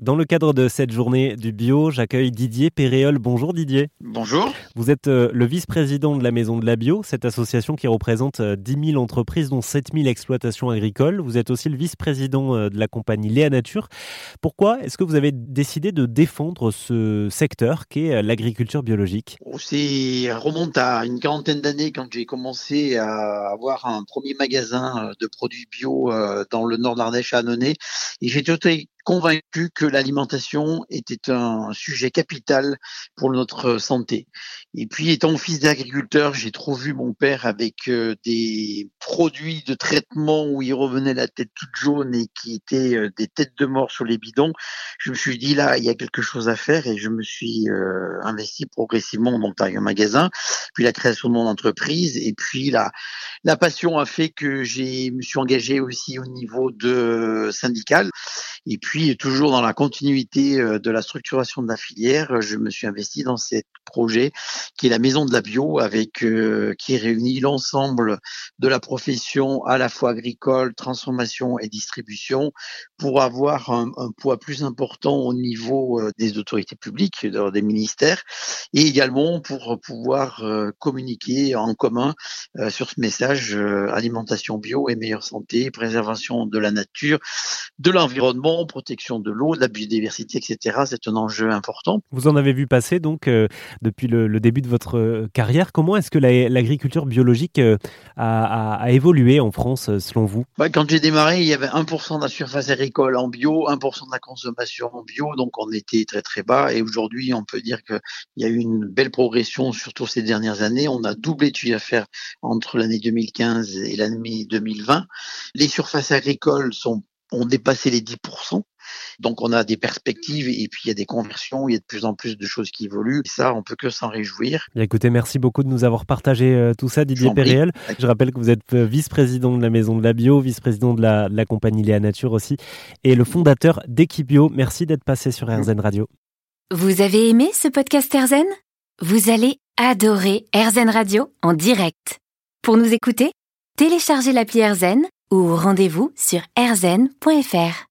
Dans le cadre de cette journée du bio, j'accueille Didier Péréol. Bonjour Didier. Bonjour. Vous êtes euh, le vice-président de la Maison de la Bio, cette association qui représente 10 euh, 000 entreprises, dont 7 000 exploitations agricoles. Vous êtes aussi le vice-président euh, de la compagnie Léa Nature. Pourquoi est-ce que vous avez décidé de défendre ce secteur qui est l'agriculture biologique? C'est remonte à une quarantaine d'années quand j'ai commencé à avoir un premier magasin de produits bio dans le nord de l'Ardèche à Annonay. Et j'ai été convaincu que l'alimentation était un sujet capital pour notre santé. Et puis, étant fils d'agriculteur, j'ai trop vu mon père avec euh, des produits de traitement où il revenait la tête toute jaune et qui étaient euh, des têtes de mort sur les bidons. Je me suis dit là, il y a quelque chose à faire et je me suis euh, investi progressivement dans un magasin, puis la création de mon entreprise et puis la la passion a fait que j'ai me suis engagé aussi au niveau de syndical et puis, toujours dans la continuité euh, de la structuration de la filière, je me suis investi dans ce projet qui est la maison de la bio, avec euh, qui réunit l'ensemble de la profession à la fois agricole, transformation et distribution, pour avoir un, poids plus important au niveau euh, des autorités publiques, des ministères, et également pour pouvoir communiquer en commun sur ce message alimentation bio et meilleure santé, préservation de la nature, de l'environnement protection de l'eau, de la biodiversité, etc. C'est un enjeu important. Vous en avez vu passer donc euh, depuis le, début de votre euh, carrière. Comment est-ce que l'agriculture biologique euh, a, évolué en France selon vous? Bah, Quand j'ai démarré, il y avait 1% de la surface agricole en bio, 1% de la consommation en bio, donc on était très très bas. Et aujourd'hui, on peut dire qu'il y a eu une belle progression, surtout ces dernières années. On a doublé de chiffre d'affaires entre l'année 2015 et l'année 2020. Les surfaces agricoles ont dépassé les 10%. Donc on a des perspectives et puis il y a des conversions, il y a de plus en plus de choses qui évoluent. Et ça, on peut que s'en réjouir. écoutez, merci beaucoup de nous avoir partagé euh, tout ça, Didier Péréel. Je rappelle que vous êtes euh, vice-président de la Maison de la Bio, vice-président de la, de la, compagnie Léa Nature aussi, et le fondateur d'Equibio. Merci d'être passé sur RZN Radio. Vous avez aimé ce podcast RZN Vous allez adorer RZN Radio en direct. Pour nous écouter, téléchargez l'appli RZN ou rendez-vous sur rzn.fr.